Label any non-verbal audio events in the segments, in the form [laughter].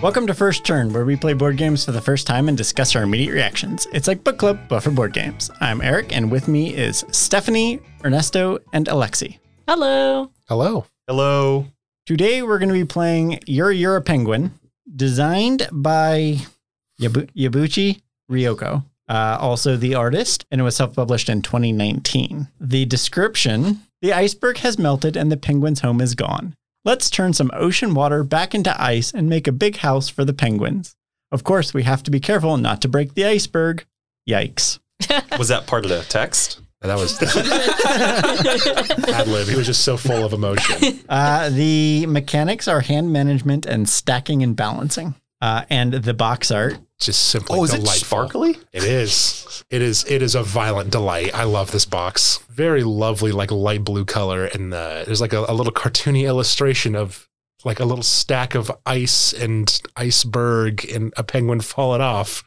Welcome to First Turn, where we play board games for the first time and discuss our immediate reactions. It's like book club, but for board games. I'm Eric, and with me is Stephanie, Ernesto, and Alexi. Hello. Hello. Hello. Today we're going to be playing You're You're a Penguin, designed by Yabu- Yabuchi Ryoko, uh, also the artist, and it was self published in 2019. The description The iceberg has melted and the penguin's home is gone. Let's turn some ocean water back into ice and make a big house for the penguins. Of course, we have to be careful not to break the iceberg. Yikes. [laughs] Was that part of the text? That was [laughs] ad lib. He was just so full of emotion. Uh, the mechanics are hand management and stacking and balancing. Uh, and the box art Just simply Oh, is delightful. it sparkly? It is. It is. It is a violent delight. I love this box. Very lovely, like light blue color, and uh, there's like a, a little cartoony illustration of like a little stack of ice and iceberg and a penguin falling off,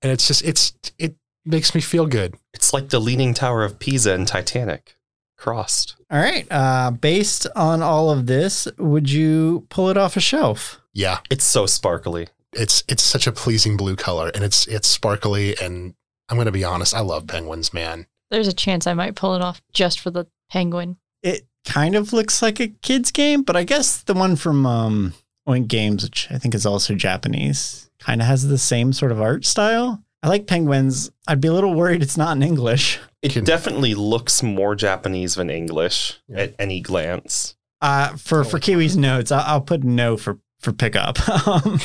and it's just it's it makes me feel good. It's like the Leaning Tower of Pisa in Titanic, crossed. All right. Uh, based on all of this, would you pull it off a shelf? Yeah, It's so sparkly. it's it's such a pleasing blue color, and it's it's sparkly, and I'm gonna be honest, I love penguins, man. There's a chance I might pull it off just for the penguin. It kind of looks like a kid's game, but I guess the one from um, Oink Games, which I think is also Japanese, kind of has the same sort of art style. I like penguins. I'd be a little worried it's not in English. It definitely looks more Japanese than English Yeah. at any glance. Uh, for for Kiwi's notes, I'll, I'll put no for for pickup. [laughs] um,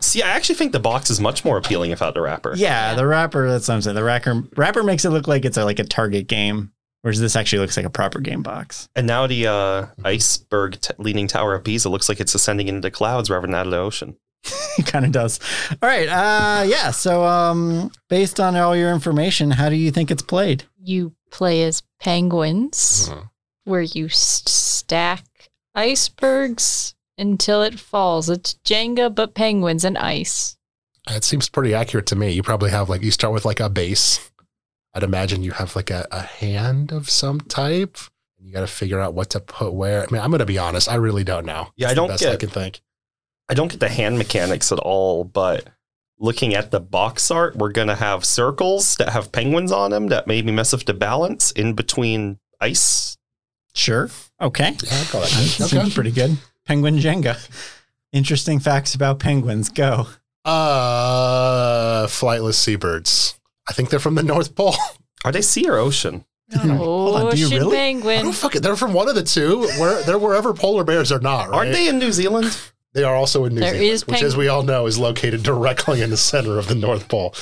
See, I actually think the box is much more appealing without the wrapper. yeah, Yeah. the wrapper. That's what I'm saying. The wrapper wrapper makes it look like it's a, like a Target game, whereas this actually looks like a proper game box. And now the uh, iceberg t- Leaning Tower of Pisa looks like it's ascending into the clouds rather than out of the ocean. [laughs] it kind of does. All right. Uh, yeah. So, um, based on all your information, how do you think it's played? You play as penguins, Mhm. where you s- stack icebergs until it falls. It's Jenga, but penguins and ice. It seems pretty accurate to me. You probably have like you start with like a base. I'd imagine you have like a, a hand of some type. You got to figure out what to put where. I mean, I'm going to be honest. I really don't know. Yeah, I don't the best I can think. I don't get the hand mechanics at all, but looking at the box art, we're gonna have circles that have penguins on them that maybe mess up the balance in between ice. Sure. Okay. Yeah, I'd call that That good. Seems pretty good. Penguin Jenga. Interesting facts about penguins. Go. Uh, flightless seabirds. I think they're from the North Pole. [laughs] Are they sea or ocean? Hold on, do you Ocean really? I penguin. don't fucking. They're from one of the two. Where they're wherever polar bears are not. Right? Aren't they in New Zealand? They are also in New There Zealand, is which, as we all know, is located directly in the center of the North Pole.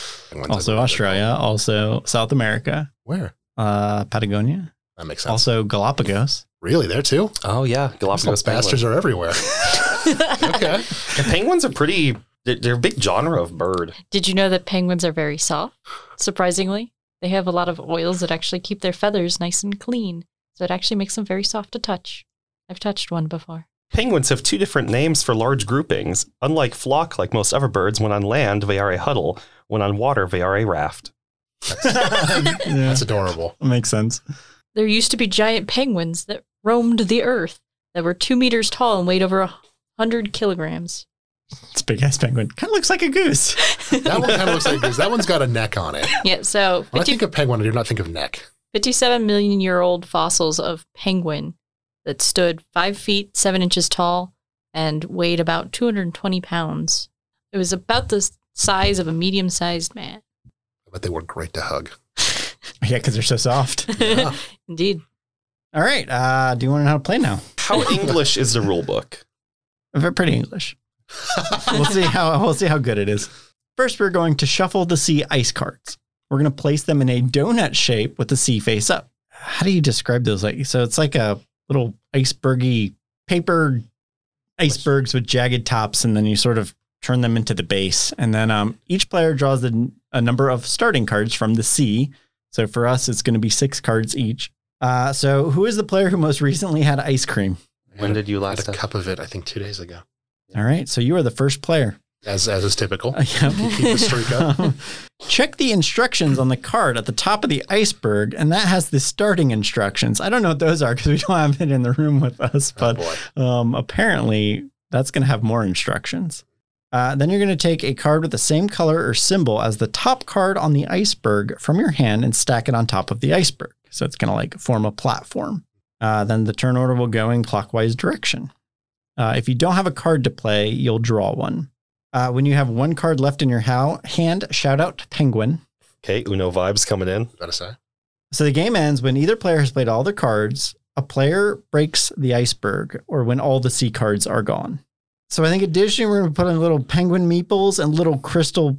Also Australia. Also South America. Where? Uh, Patagonia. That makes sense. Also Galapagos. Really, there too. Oh yeah, Galapagos bastards are everywhere. [laughs] okay. And penguins are pretty. They're, they're a big genre of bird. Did you know that penguins are very soft? Surprisingly, they have a lot of oils that actually keep their feathers nice and clean. So it actually makes them very soft to touch. I've touched one before. Penguins have two different names for large groupings. Unlike flock, like most other birds, when on land they are a huddle. When on water, they are a raft. yeah, [laughs] That's adorable. makes sense. There used to be giant penguins that roamed the earth that were two meters tall and weighed over a hundred kilograms. It's a big ass penguin. Kind of looks like a goose. That one kind of looks like goose. That one's got a neck on it. [laughs] Yeah, so When I think of penguin, I do not think of neck. 57 million year old fossils of penguin that stood five feet, seven inches tall, and weighed about 220 pounds. It was about the size of a medium sized man. But they were great to hug. [laughs] yeah, because they're so soft. [laughs] Yeah. Indeed. All right. Uh, do you want to know how to play now? How [laughs] English is the rule book? Very pretty English. we'll see how we'll see how good it is. First, we're going to shuffle the sea ice cards. We're going to place them in a donut shape with the sea face up. How do you describe those? Like, so it's like a little icebergy paper icebergs with jagged tops, and then you sort of turn them into the base. And then um, each player draws a, a number of starting cards from the sea. So for us, it's going to be six cards each. Uh, so who is the player who most recently had ice cream? When did you last had a have? cup of it, I think, two days ago. All right, so you are the first player. As as is typical. Uh, yeah. [laughs] Keep the streak up. [laughs] Check the instructions on the card at the top of the iceberg, and that has the starting instructions. I don't know what those are because we don't have it in the room with us, Oh but boy. um, apparently that's going to have more instructions. Uh, then you're going to take a card with the same color or symbol as the top card on the iceberg from your hand and stack it on top of the iceberg. So it's going to like form a platform. Uh, then the turn order will go in clockwise direction. Uh, if you don't have a card to play, you'll draw one. Uh, when you have one card left in your how- hand, shout out to Penguin. Okay, Uno vibes coming in. Gotta say. So the game ends when either player has played all their cards, a player breaks the iceberg, or when all the sea cards are gone. So I think additionally, we're going to put in little penguin meeples and little crystal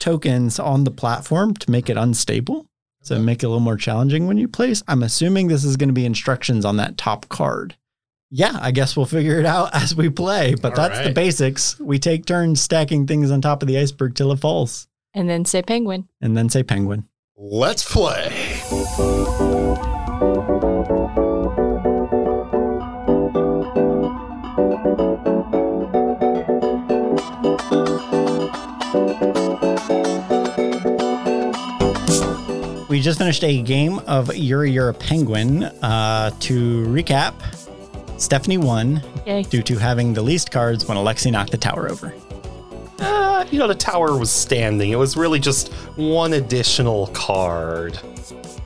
tokens on the platform to make it unstable. So make it a little more challenging when you place. I'm assuming this is going to be instructions on that top card. Yeah, I guess we'll figure it out [laughs] as we play, but All that's the basics. We take turns stacking things on top of the iceberg till it falls, and then say penguin. and then say penguin. Let's play. We just finished a game of You're You're a Penguin. Uh, to recap, Stephanie won Yay. due to having the least cards when Alexi knocked the tower over. Uh, you know, the tower was standing. It was really just one additional card.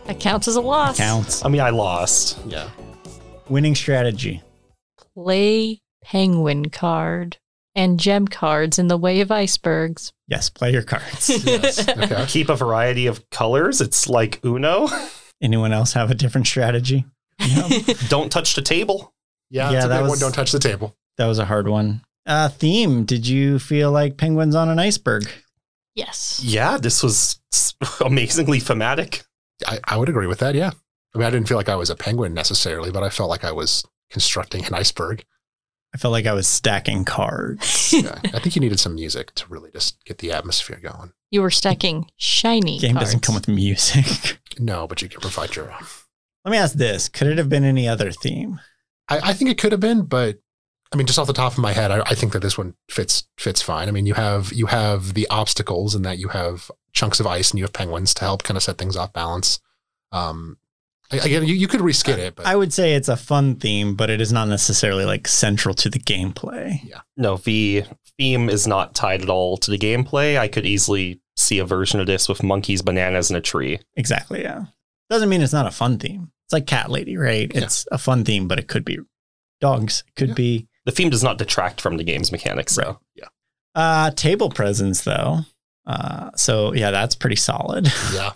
That counts as a loss. Counts. I mean, I lost. Yeah. Winning strategy. Play penguin card and gem cards in the way of icebergs. Yes, play your cards. [laughs] Yes. Okay. [laughs] Keep a variety of colors. It's like Uno. Anyone else have a different strategy? [laughs] Don't touch the table. Yeah, Yeah, it's a that big one. was- Don't touch the table. That was a hard one. Uh, theme. Did you feel like penguins on an iceberg? yes. Yeah, this was amazingly thematic. I, I would agree with that. Yeah. I mean, I didn't feel like I was a penguin necessarily, but I felt like I was constructing an iceberg. I felt like I was stacking cards. [laughs] Yeah. I think you needed some music to really just get the atmosphere going. You were stacking shiny Game cards. doesn't come with music. [laughs] No, but you can provide your own. Let me ask this: Could it have been any other theme? I, I think it could have been, but I mean, just off the top of my head, I, I think that this one fits fits fine. I mean, you have you have the obstacles and that you have chunks of ice and you have penguins to help kind of set things off balance. Um, I- again, you, you could reskin it, but I would say it's a fun theme, but it is not necessarily like central to the gameplay. Yeah. No, the theme is not tied at all to the gameplay. I could easily see a version of this with monkeys, bananas, and a tree. Exactly. Yeah. Doesn't mean it's not a fun theme. It's like Cat Lady, right? Yeah. It's a fun theme, but it could be dogs. It could Yeah. be The theme does not detract from the game's mechanics, though. Yeah. Uh, table presence, though. Uh, so yeah, that's pretty solid. [laughs] yeah,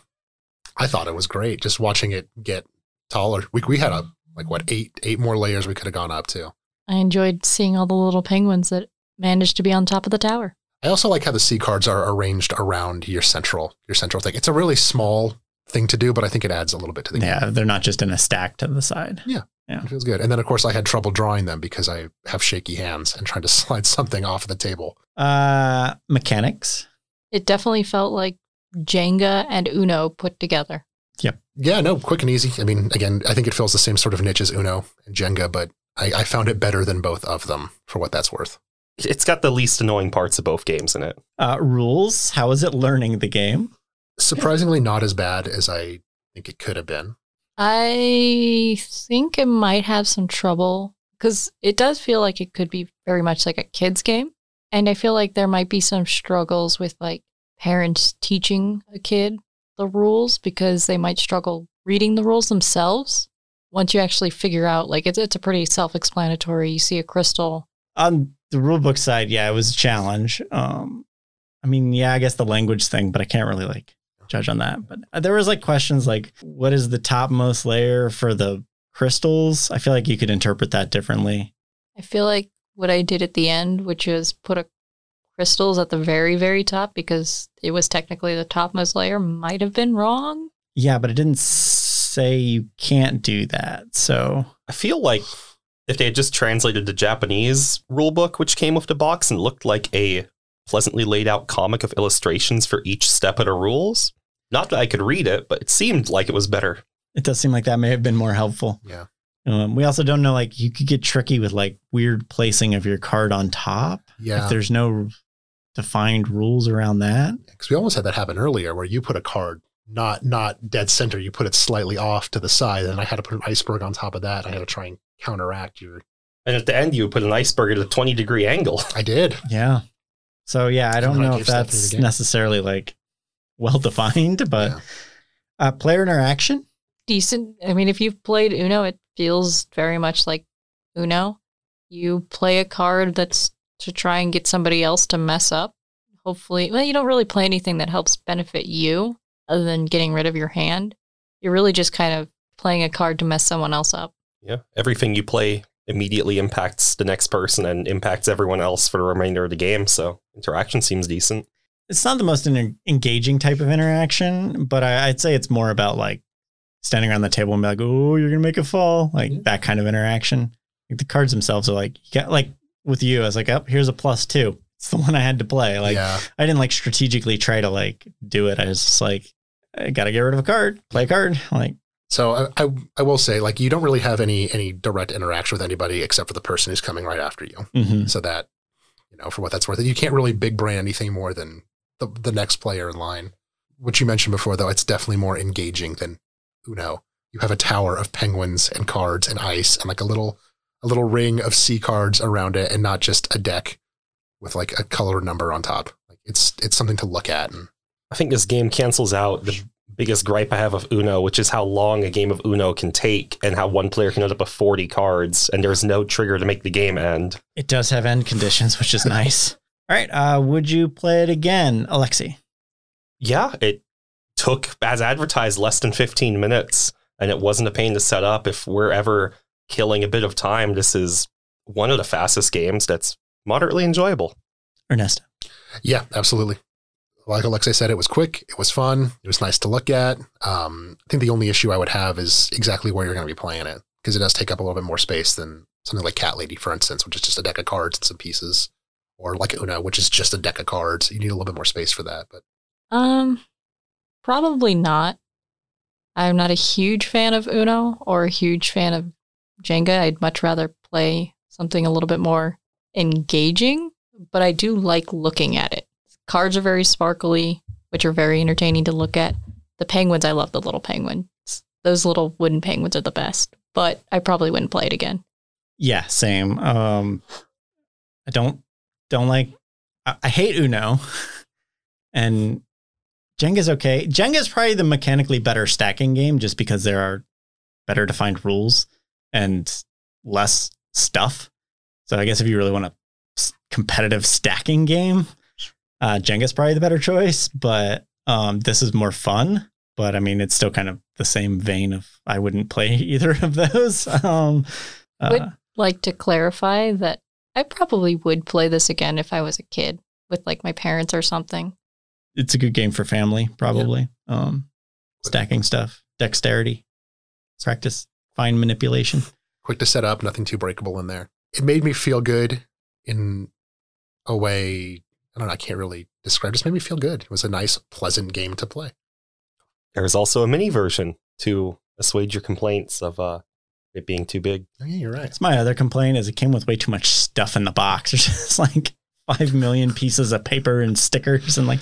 I thought it was great just watching it get taller. We we had a like what eight eight more layers we could have gone up to. I enjoyed seeing all the little penguins that managed to be on top of the tower. I also like how the sea cards are arranged around your central your central thing. It's a really small thing to do, but I think it adds a little bit to the game. yeah, they're not just in a stack to the side. Yeah, it feels good. And then of course I had trouble drawing them because I have shaky hands and trying to [laughs] slide something off the table. Uh, mechanics. It definitely felt like Jenga and Uno put together. Yeah, Yeah, no, quick and easy. I mean, again, I think it fills the same sort of niche as Uno and Jenga, but I, I found it better than both of them for what that's worth. It's got the least annoying parts of both games in it. Uh, rules. How is it learning the game? Surprisingly, not as bad as I think it could have been. I think it might have some trouble because it does feel like it could be very much like a kid's game. And I feel like there might be some struggles with like parents teaching a kid the rules because they might struggle reading the rules themselves. Once you actually figure out, like it's it's a pretty self-explanatory. You see a crystal, On the rulebook side, yeah, it was a challenge. Um, I mean, yeah, I guess the language thing, but I can't really like judge on that. But uh, there was like questions like, what is the topmost layer for the crystals? I feel like you could interpret that differently. I feel like what I did at the end, which is put a crystals at the very, very top because it was technically the topmost layer, might have been wrong. Yeah, but it didn't say you can't do that. So I feel like if they had just translated the Japanese rulebook, which came with the box and looked like a pleasantly laid out comic of illustrations for each step of the rules, not that I could read it, but it seemed like it was better. it does seem like that may have been more helpful. Yeah. Um, we also don't know, like, you could get tricky with like weird placing of your card on top. Yeah. If there's no defined rules around that. Because we almost had that happen earlier where you put a card not not dead center, you put it slightly off to the side, and I had to put an iceberg on top of that. I had to try and counteract your And at the end, you put an iceberg at a 20 degree angle. I did. Yeah. So yeah, I don't know like if that's necessarily like well defined, [laughs] but Yeah. uh, player interaction. decent. I mean, if you've played Uno, it feels very much like Uno. You play a card that's to try and get somebody else to mess up. Hopefully, well, you don't really play anything that helps benefit you other than getting rid of your hand. You're really just kind of playing a card to mess someone else up. Yeah. Everything you play immediately impacts the next person and impacts everyone else for the remainder of the game. So interaction seems decent. It's not the most en- engaging type of interaction, but I, I'd say it's more about like standing around the table and be like, "Oh, you're gonna make a fall," like that kind of interaction. Like the cards themselves are like, you got, like with you, I was like, "Oh, here's a plus two. It's the one I had to play." Like yeah. I didn't like strategically try to like do it. I was just like, I gotta get rid of a card, play a card. Like, So I, I I will say like you don't really have any any direct interaction with anybody except for the person who's coming right after you. mhm. So that you know for what that's worth, you can't really big brain anything more than the the next player in line. Which you mentioned before, though, it's definitely more engaging than Uno. You have a tower of penguins and cards and ice and like a little a little ring of sea cards around it, and not just a deck with like a color number on top. Like it's it's something to look at. And I think this game cancels out the biggest gripe I have of Uno, which is how long a game of Uno can take and how one player can end up with 40 cards and there's no trigger to make the game end. it does have end conditions, which is nice. [laughs] All right, uh, would you play it again, Alexi? Yeah, it took, as advertised, less than 15 minutes and it wasn't a pain to set up. If we're ever killing a bit of time, this is one of the fastest games that's moderately enjoyable. Ernesto. Yeah, absolutely. Like Alexi said, it was quick. It was fun. It was nice to look at. Um, I think the only issue I would have is exactly where you're going to be playing it because it does take up a little bit more space than something like Cat Lady, for instance, which is just a deck of cards and some pieces, or like Uno, which is just a deck of cards. You need a little bit more space for that. But Um, probably not. I'm not a huge fan of Uno or a huge fan of Jenga. I'd much rather play something a little bit more engaging, but I do like looking at it. Cards are very sparkly, which are very entertaining to look at. The penguins, I love the little penguins. Those little wooden penguins are the best, but I probably wouldn't play it again. Yeah, same. Um, I don't don't like. I, I hate Uno, [laughs] and Jenga's okay. Jenga's probably the mechanically better stacking game, just because there are better defined rules and less stuff. So I guess if you really want a competitive stacking game, uh, Jenga's probably the better choice. But um, this is more fun. But I mean, it's still kind of the same vein of I wouldn't play [laughs] either of those. [laughs] Um, uh, Would- Like to clarify that I probably would play this again if I was a kid with like my parents or something. it's a good game for family, probably. Um, stacking stuff, dexterity, practice, fine manipulation. quick to set up, nothing too breakable in there. It made me feel good in a way. I don't know. I can't really describe. It just made me feel good. It was a nice, pleasant game to play. There's also a mini version to assuage your complaints of uh, it being too big. Oh, yeah, you're right. That's my other complaint is it came with way too much stuff in the box. [laughs] There's just like five million pieces of paper and stickers and like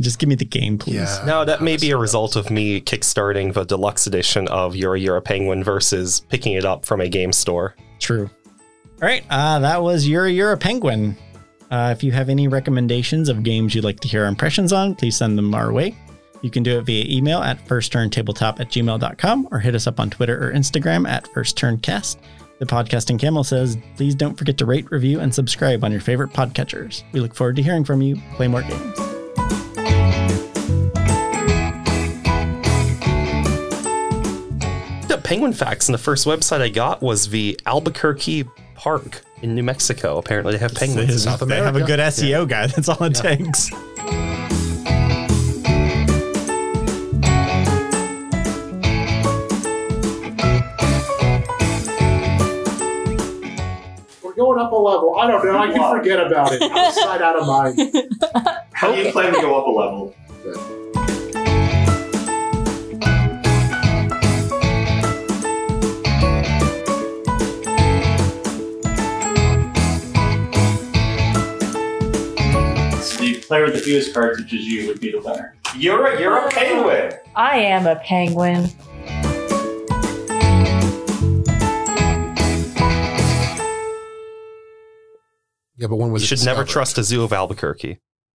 just give me the game, please. Yeah. Now, that may be a result of me kickstarting the deluxe edition of Euro Euro Penguin versus picking it up from a game store. True. All right. Uh, that was You're You're a Penguin. Uh, if you have any recommendations of games you'd like to hear our impressions on, please send them our way. You can do it via email at firstturntabletop at gmail.com or hit us up on Twitter or Instagram at firstturncast. The podcasting camel says, please don't forget to rate, review, and subscribe on your favorite podcatchers. We look forward to hearing from you. Play more games. Penguin facts and the first website I got was the Albuquerque Park in New Mexico. Apparently, they have penguins. South they have a good SEO guy. That's all it Yeah. takes. We're going up a level. I don't know. I can forget about it. Outside, out of mind. [laughs] How do you plan to go up a level? Player with the fewest cards, which is you, would be the winner. You're a, you're a penguin. I am a penguin. Yeah, but when was you it should never discovered? trust a zoo of Albuquerque.